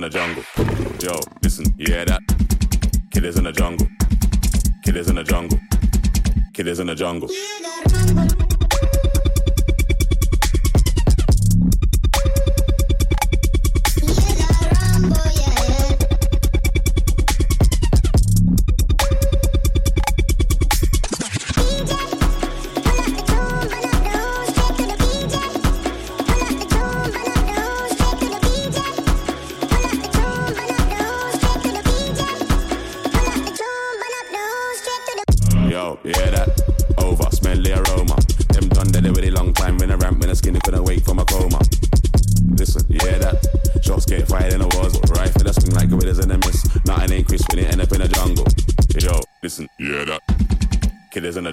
in the jungle.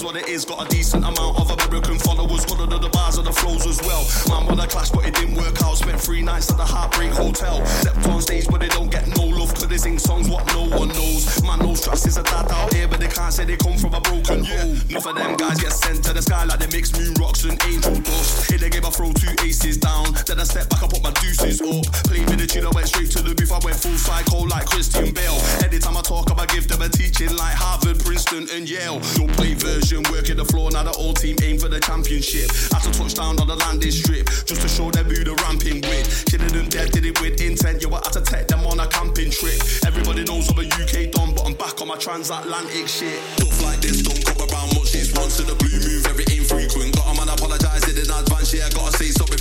Is what it is. Got a decent amount of American followers, followed the bars of the flows as well. Man wanna clash, but it didn't work out. Spent three nights at the Heartbreak Hotel. Stepped on stage, but they don't get no love, cause they sing songs what no one knows. Man knows trust is a dad can't say they come from a broken home. Enough of them guys get sent to the sky like they mix moon rocks and angel dust. In the game, I throw two aces down, then I step back, I put my deuces up. Play with the tune, I went straight to the booth, I went full psycho like Christian Bale. Anytime I talk, I give them a teaching like Harvard, Princeton, and Yale. No play version, work working the floor, now the whole team aim for the championship. Had to touch down on the landing strip, just to show them who the ramping with. Killing them dead, did it with intent, You I had to take them on a camping trip. Everybody knows I'm a UK don, but I'm back on my transatlantic shit. Stuff like this don't come around much, it's once to the blue move, every infrequent. Got a man apologise in advance, yeah, I gotta say sorry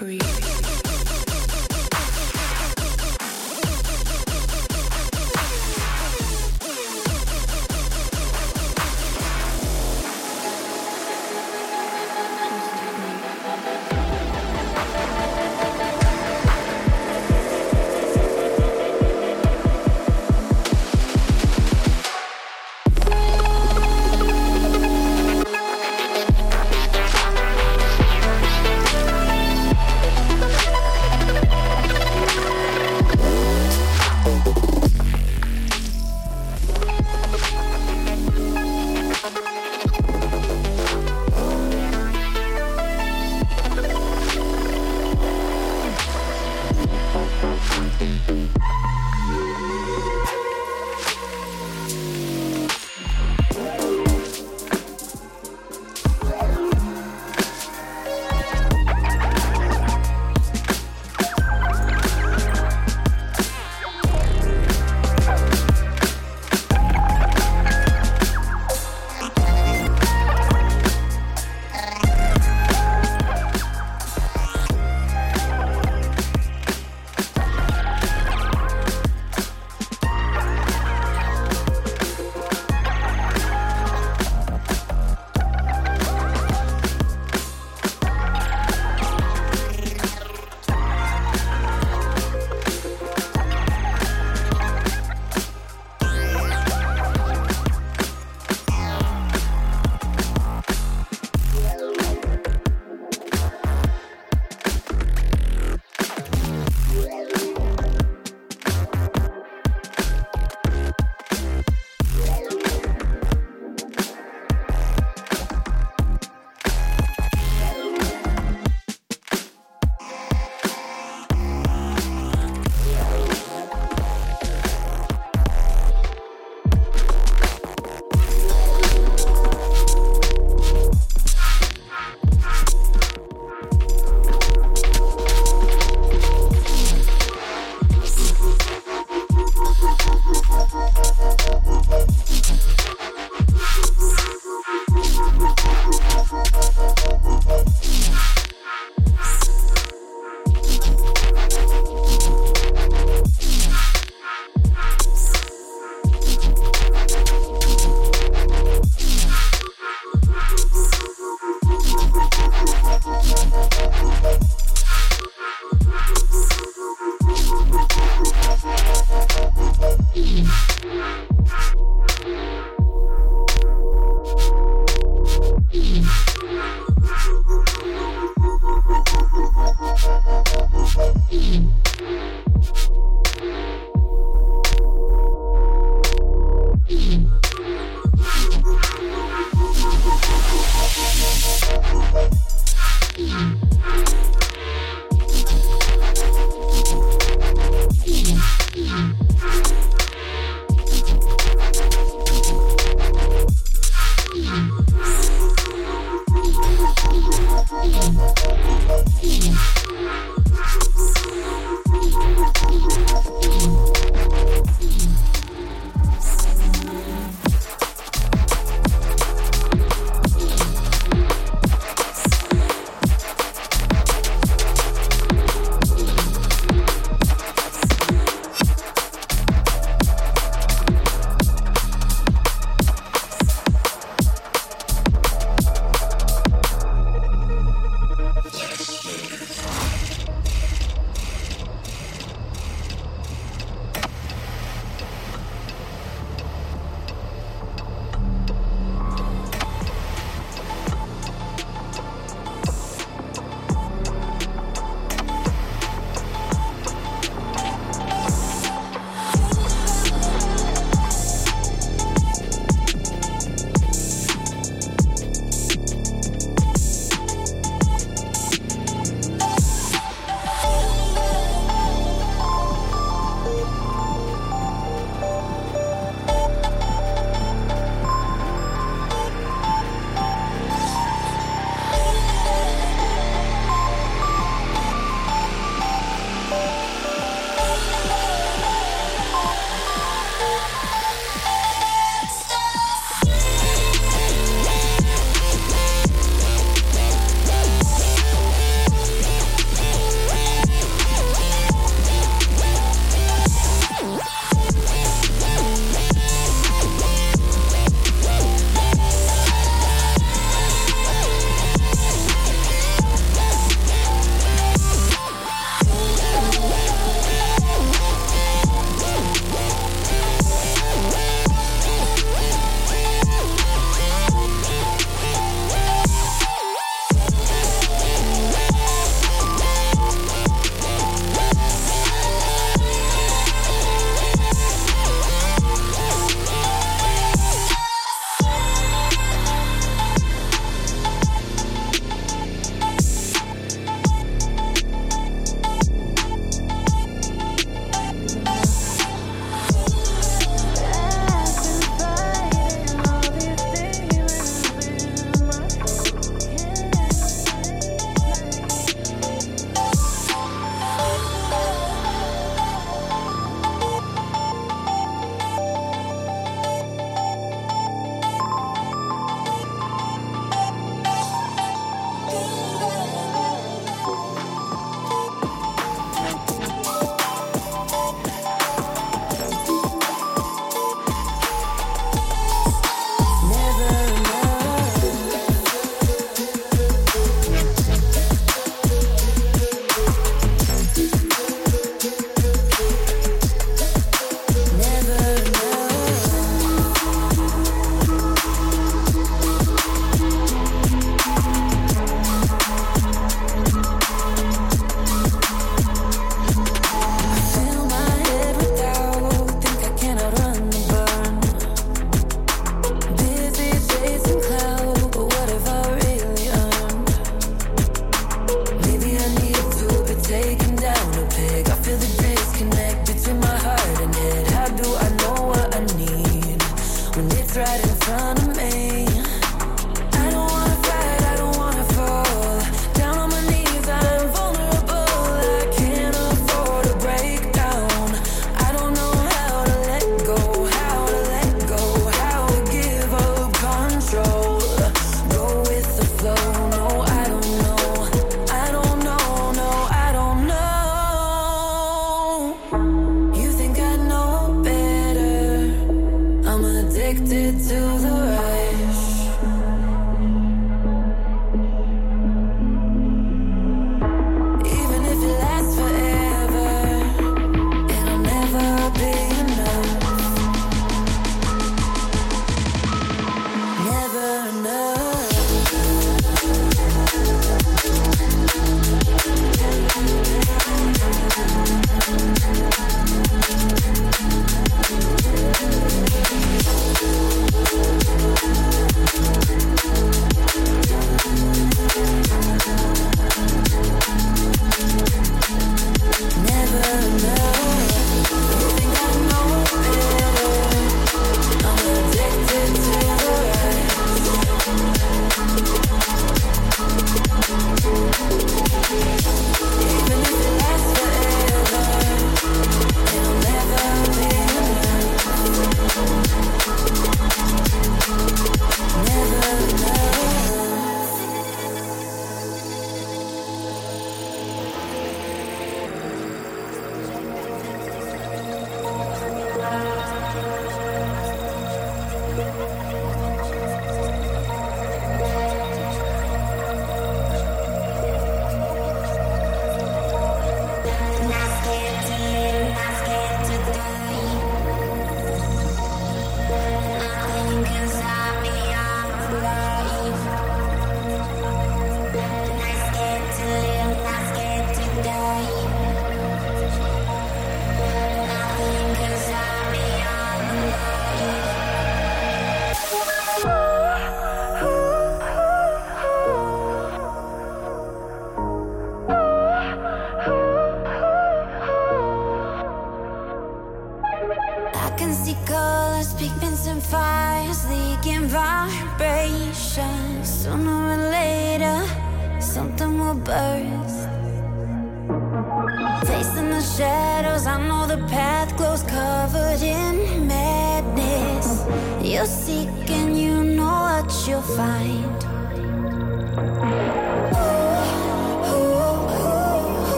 breathe.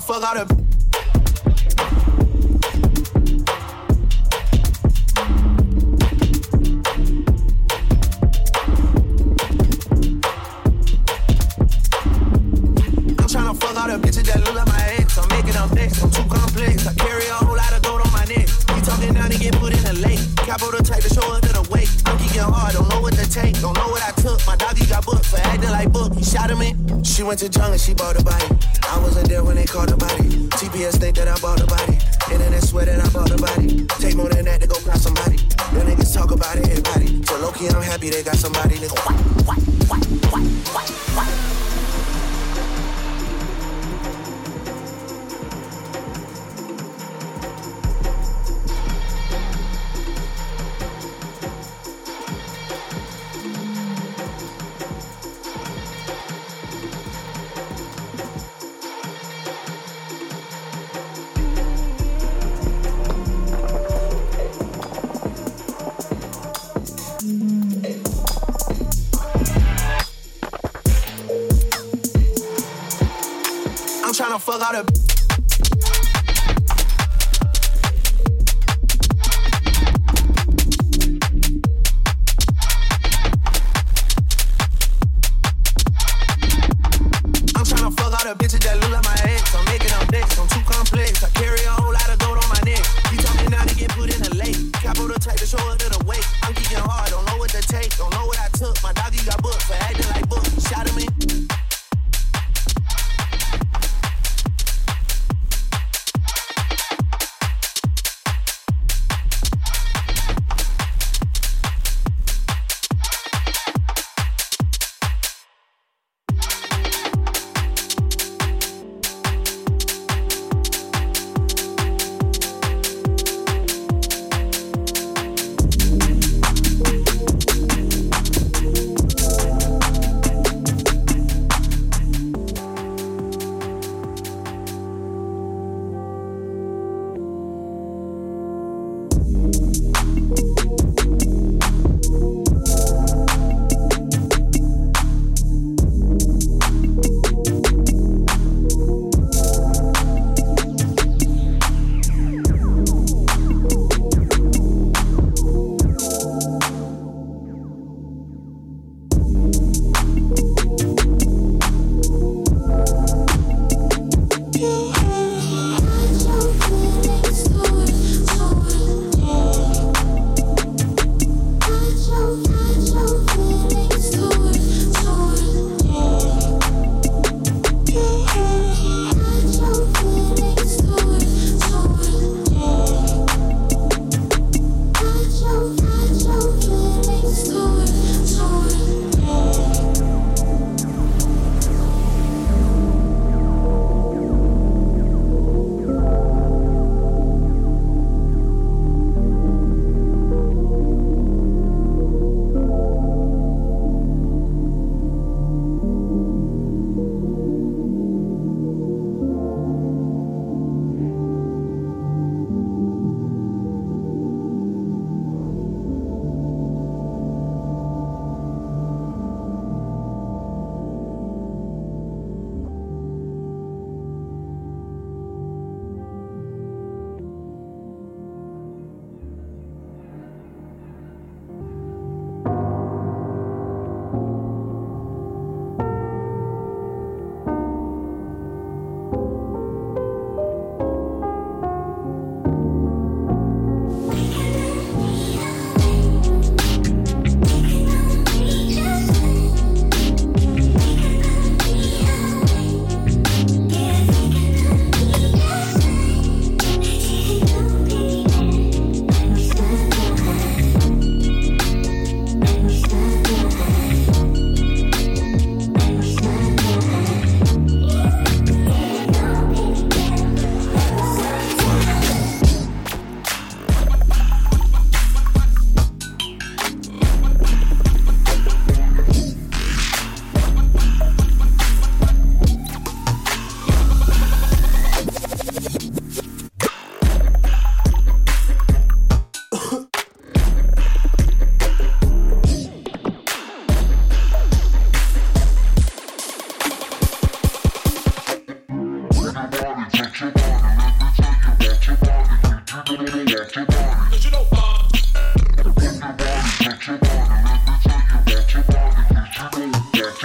Fuck all the.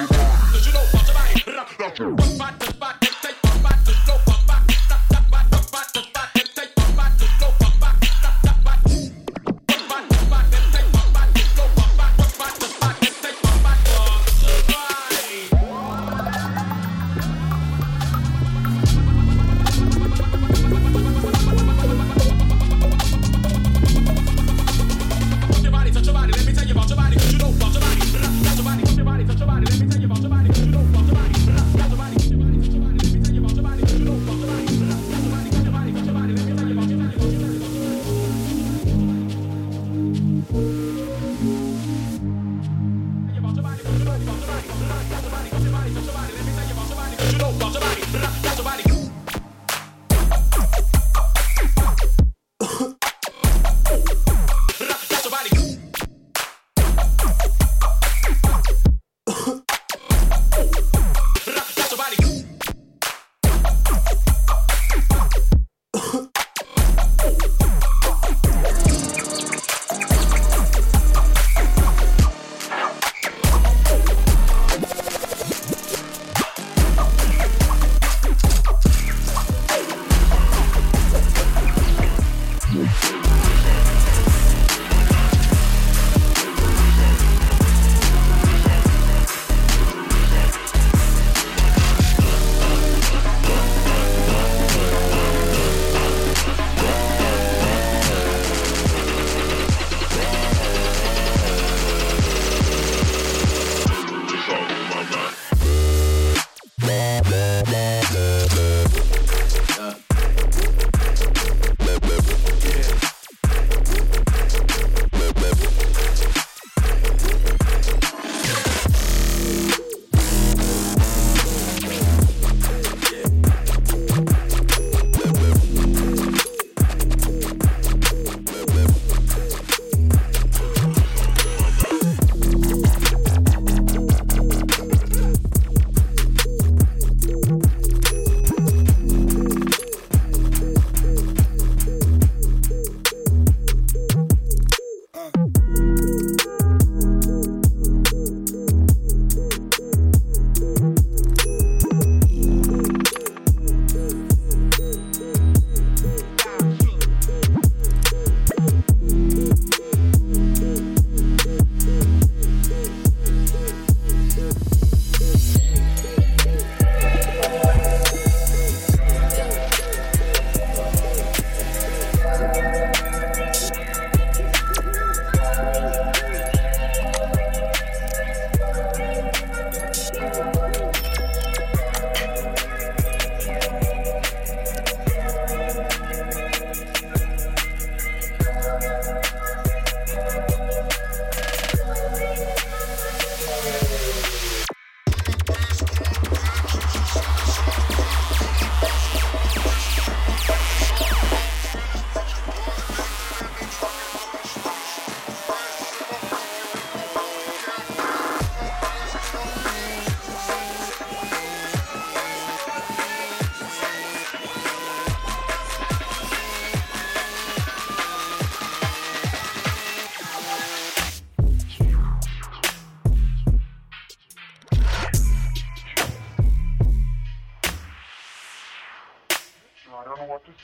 Shut up.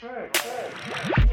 Check, check.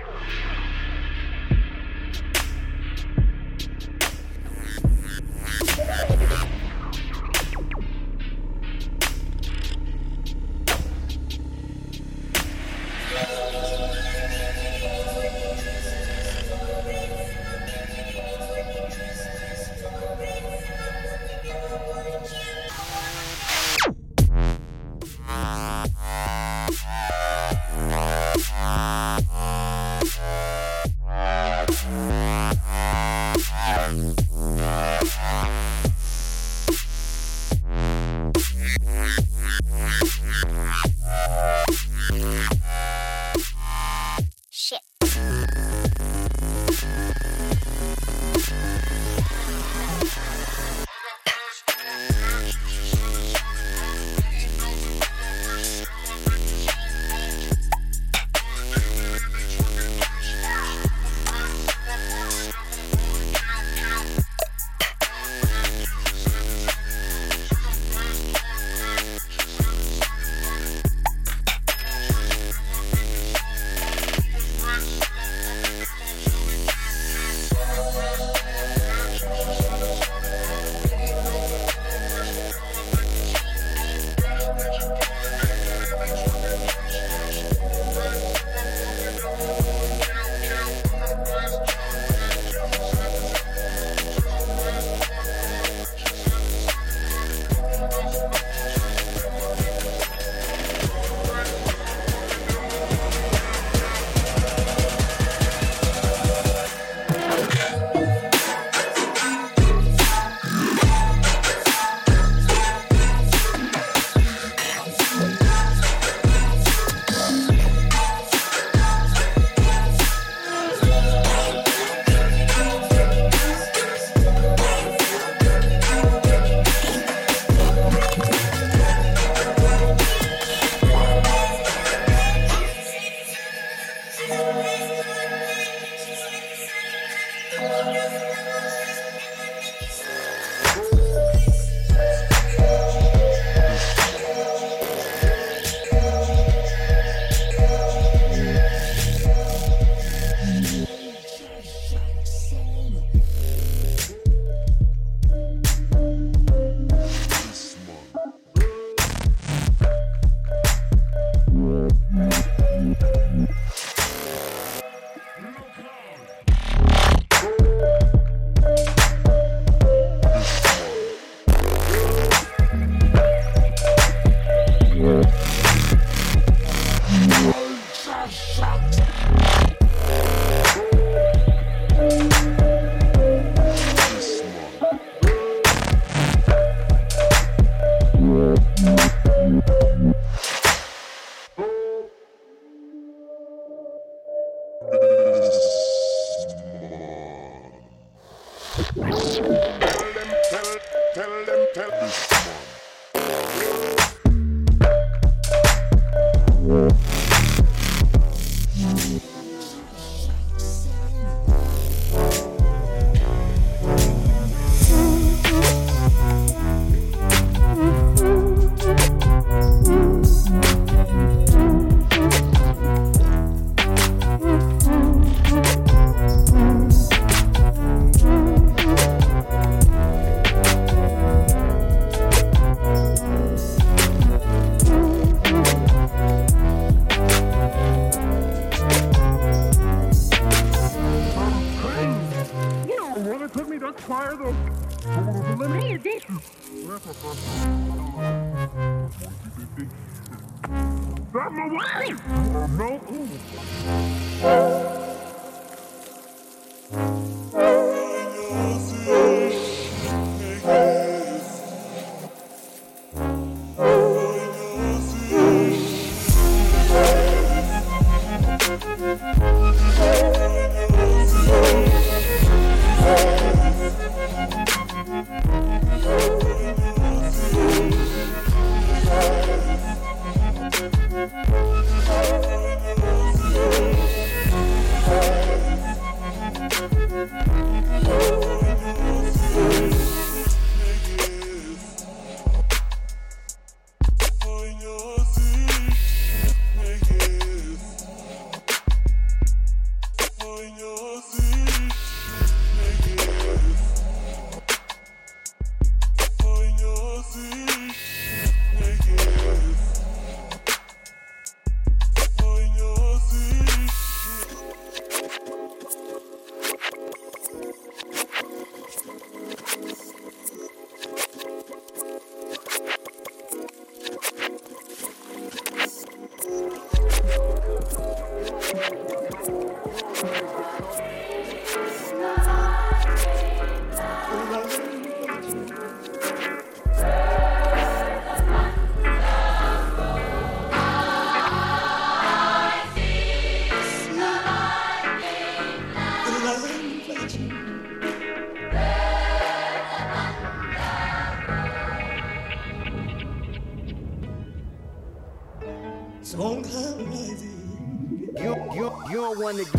one that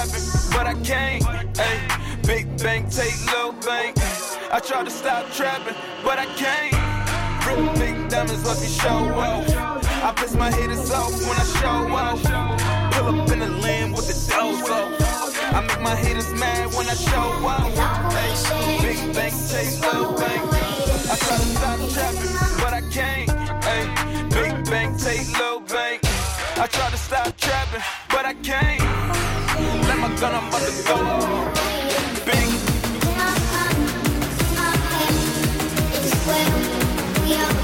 happen, but I can't. Ay, big bank, take low bank. I try to stop trapping, but I can't. Real big diamonds let me show up. I piss my haters off when I show up. Pull up in the land with the doze off. I make my haters mad when I show up. Hey, big bank, take low bank. I try to stop trapping, but I can't. Hey, big bank, take low bank. I try to stop trapping, but I can't my gun, I'm about to go. We are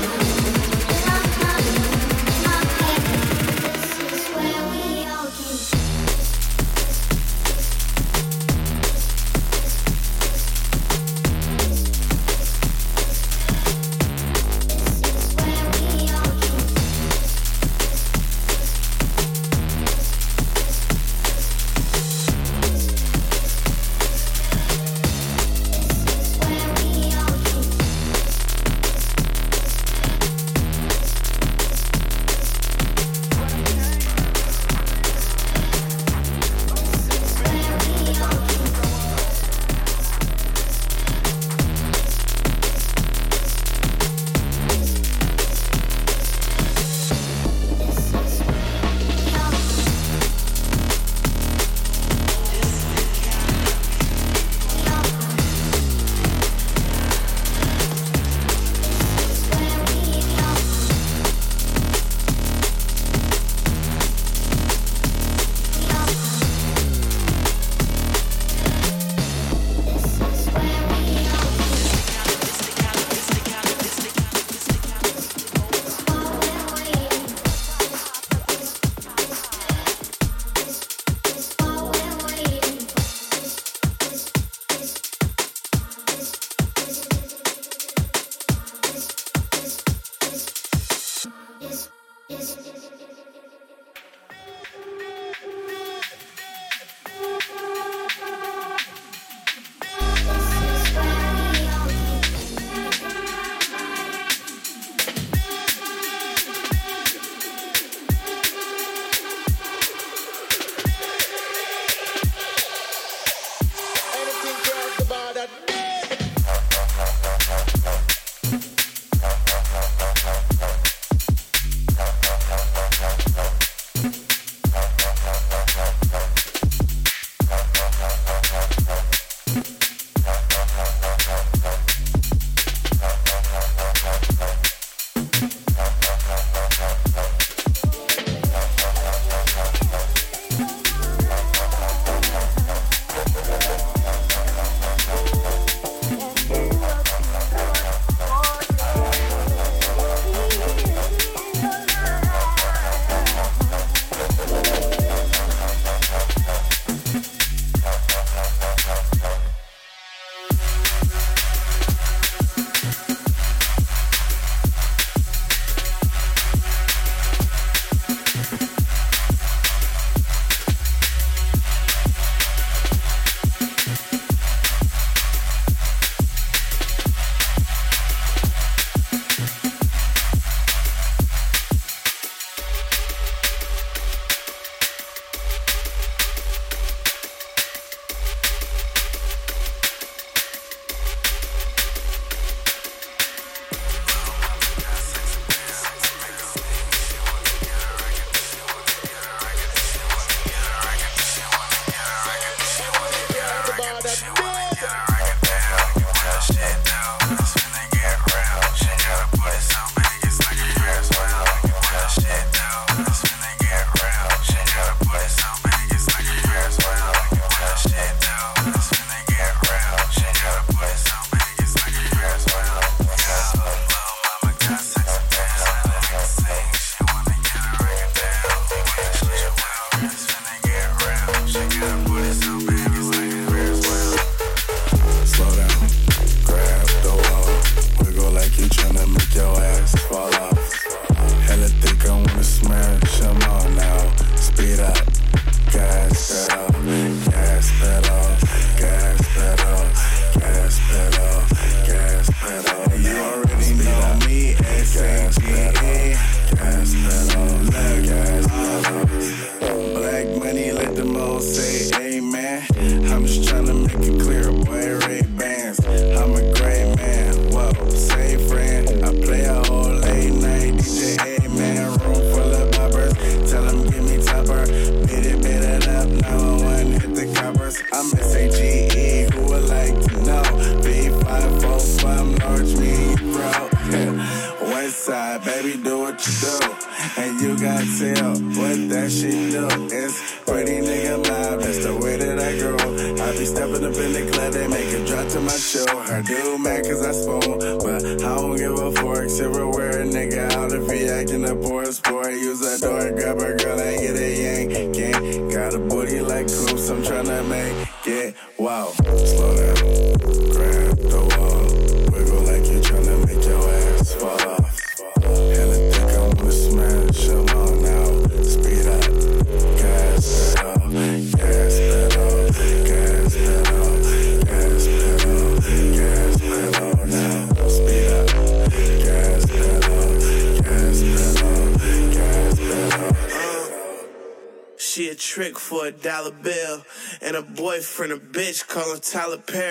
call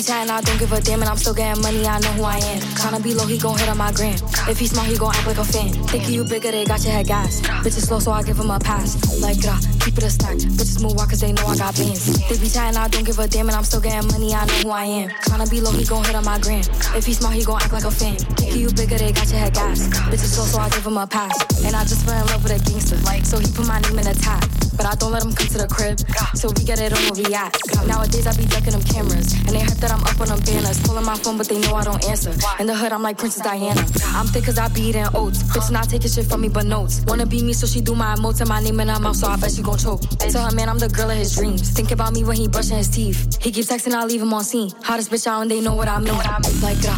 be chatting, I don't give a damn, and I'm still getting money, I know who I am. Tryna be low, he gon' hit on my gram. If he smart, he gon' act like a fan. Thinking you bigger, they got your head gas. Bitches slow, so I give him a pass. Like, uh, keep it a stack. Bitches move on cause they know I got bands. They be chatting, I don't give a damn, and I'm still getting money, I know who I am. Tryna be low, he gon' hit on my gram. If he smart, he gon' act like a fan. Thinking you bigger, they got your head gas. Bitches slow, so I give him a pass. And I just fell in love with a gangster. Like, so he put my name in the tag. But I don't let him come to the crib. So we get it on where we at. Nowadays I be ducking them cameras. And they heard that I'm up on them banners. Pulling my phone, but they know I don't answer. In the hood, I'm like Princess Diana. I'm thick cause I be eating oats. Bitch not taking shit from me but notes. Wanna be me, so she do my emotes and my name in her mouth, so I bet she gon' choke. Tell her man I'm the girl of his dreams. Think about me when he brushing his teeth. He keeps texting, I leave him on seen. Hottest bitch out and they know what I mean. Like, a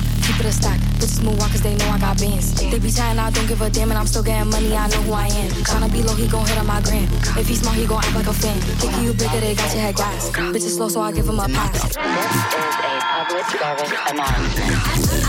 move on cause they know I got bands. They be chatting, I don't give a damn, and I'm still getting money, I know who I am. Tryna be low, he gon' hit on my gram. If he smart, he gon' act like a fan. Thinking you bigger, they got your head gas. Bitches slow, so I give him a pass. This is a public service announcement.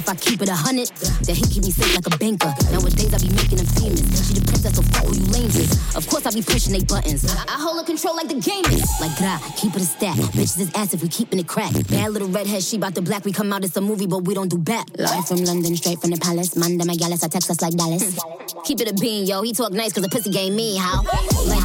If I keep it a hundred, that he keep me safe like a banker. Nowadays I be making him famous. She the princess, so fuck you lames. Of course I be pushing they buttons. I hold her control like the game is. Like gra, keep it a stack. Bitches is ass if we keeping it crack. Bad little redhead, she bout the black. We come out, it's a movie, but we don't do back. Live from London, straight from the palace. Manda my gallus, I text us like Dallas. Keep it a bean, yo. He talk nice cause the pussy game me, how? Like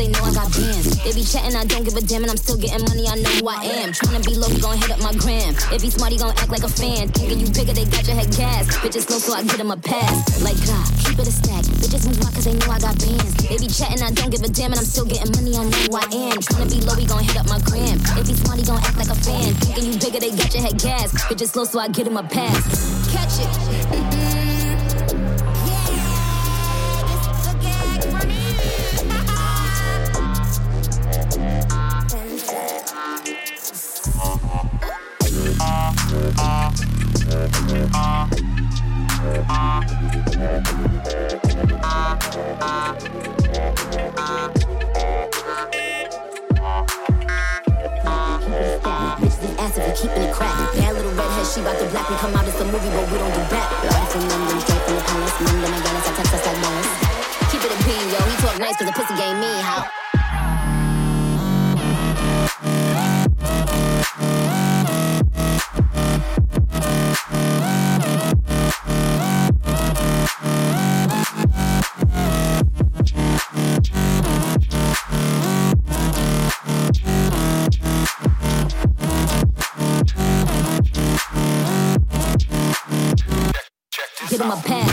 they know I got bands. They be chatting, I don't give a damn, and I'm still getting money, I know who I am. Tryna be low, he gon' hit up my gram. If he smart, he gon' act like a fan. Thinking you bigger, they got your head gas. Bitches slow, so I get him a pass. Like God, keep it a stack. Bitches move out cause they know I got bands. They be chatting, I don't give a damn, and I'm still getting money, I know who I am. Tryna be low, he gon' hit up my gram. If he smart, he gon' act like a fan. Thinking you bigger, they got your head gas. Bitches slow, so I get him a pass. Catch it. Bitches cause the pussy game me, how? A pass.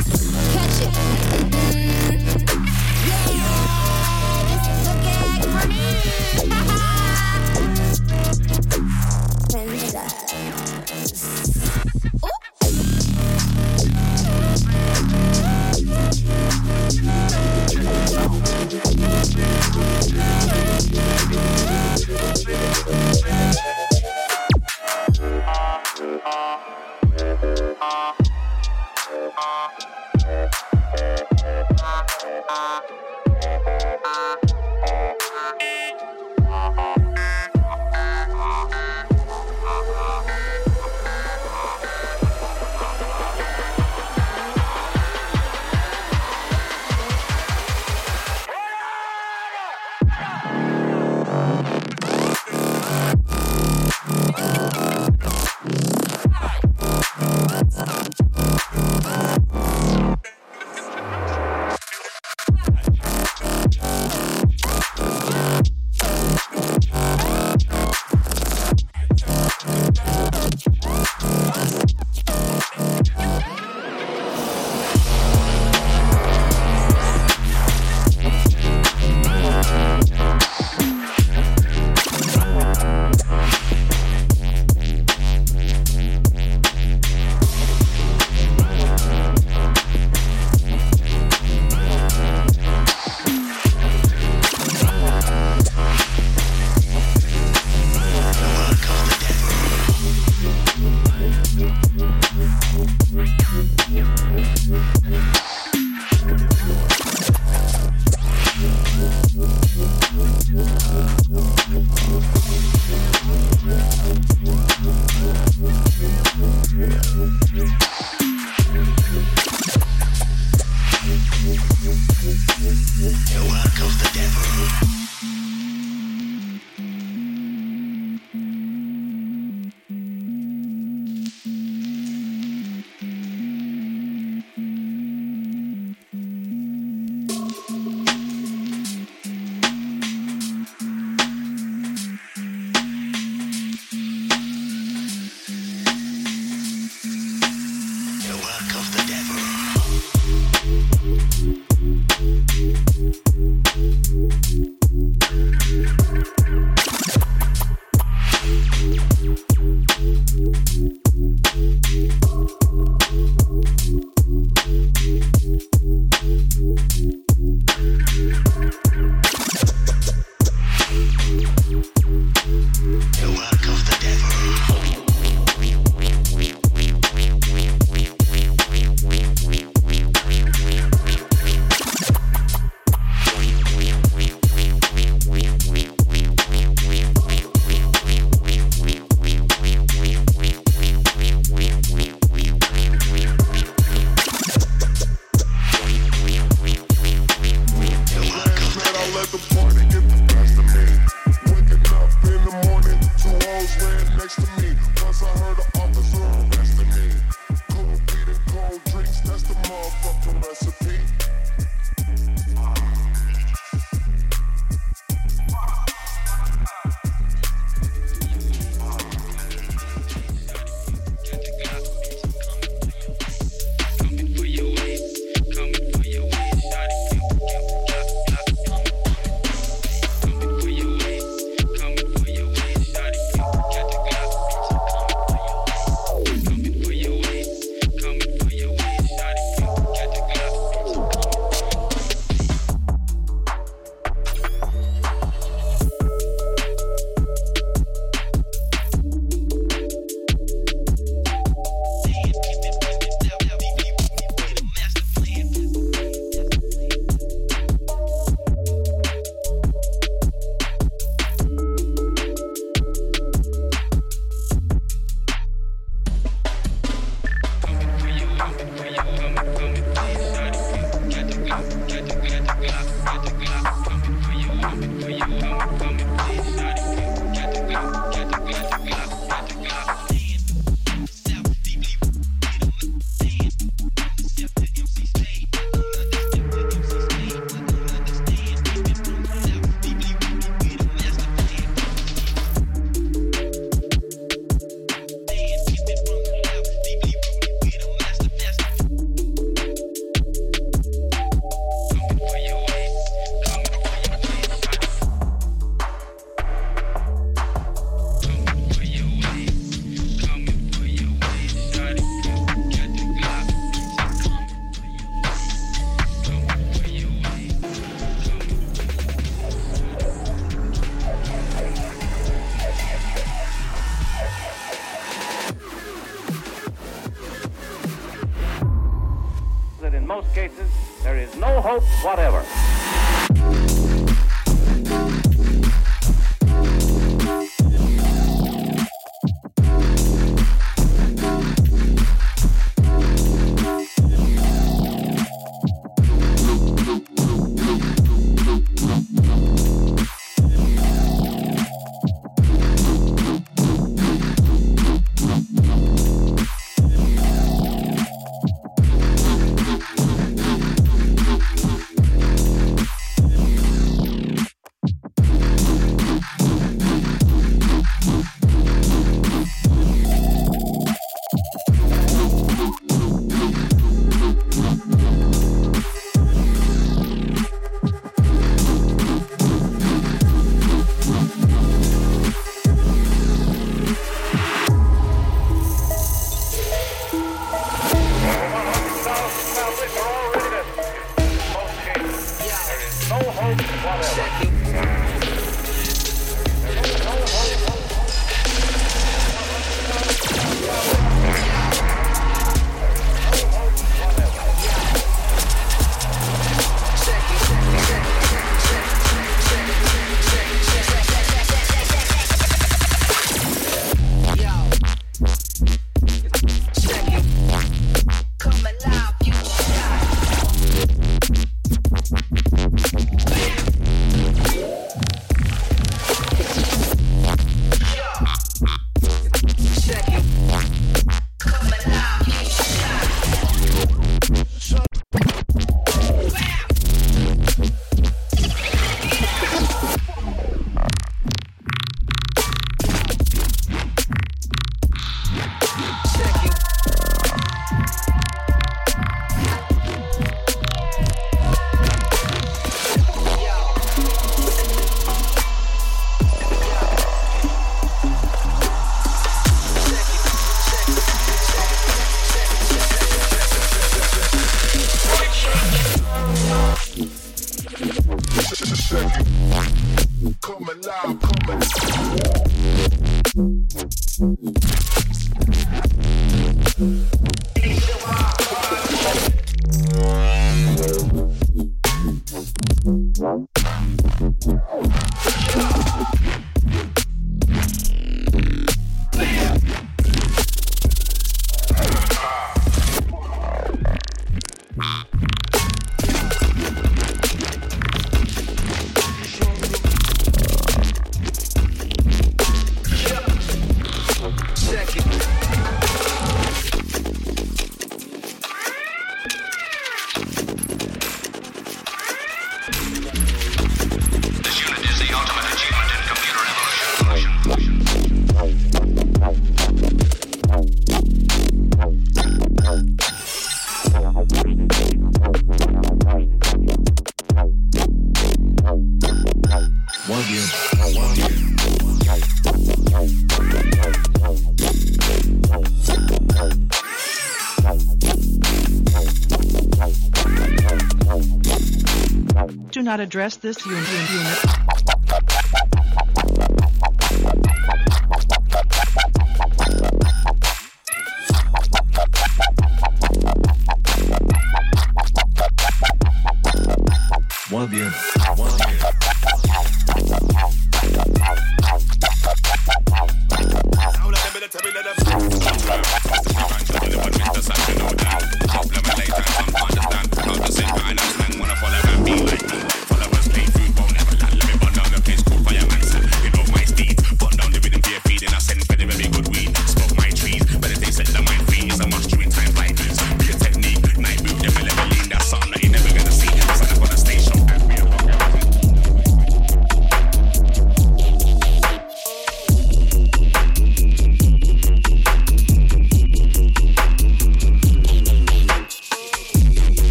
Not address this unit.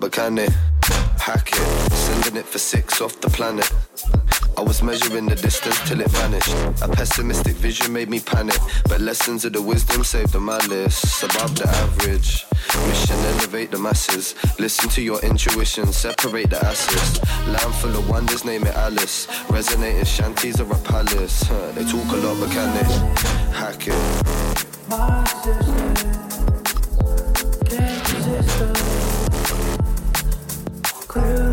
But can they Hack it, sending it for six off the planet. I was measuring the distance till it vanished. A pessimistic vision made me panic, but lessons of the wisdom saved the malice. Above the average, mission elevate the masses. Listen to your intuition, separate the asses. Land full of wonders, name it Alice. Resonating shanties or a palace. Huh, they talk a lot, but can they hack it? My sister, crystal clear.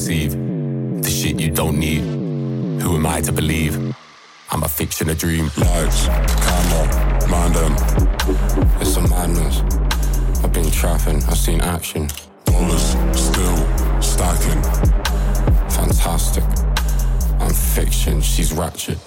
Receive. The shit you don't need. Who am I to believe? I'm a fiction, a dream. Lights, camera, mind them. It's a madness. I've been trapping, I've seen action. Dollars, still, stacking. Fantastic. I'm fiction, she's ratchet.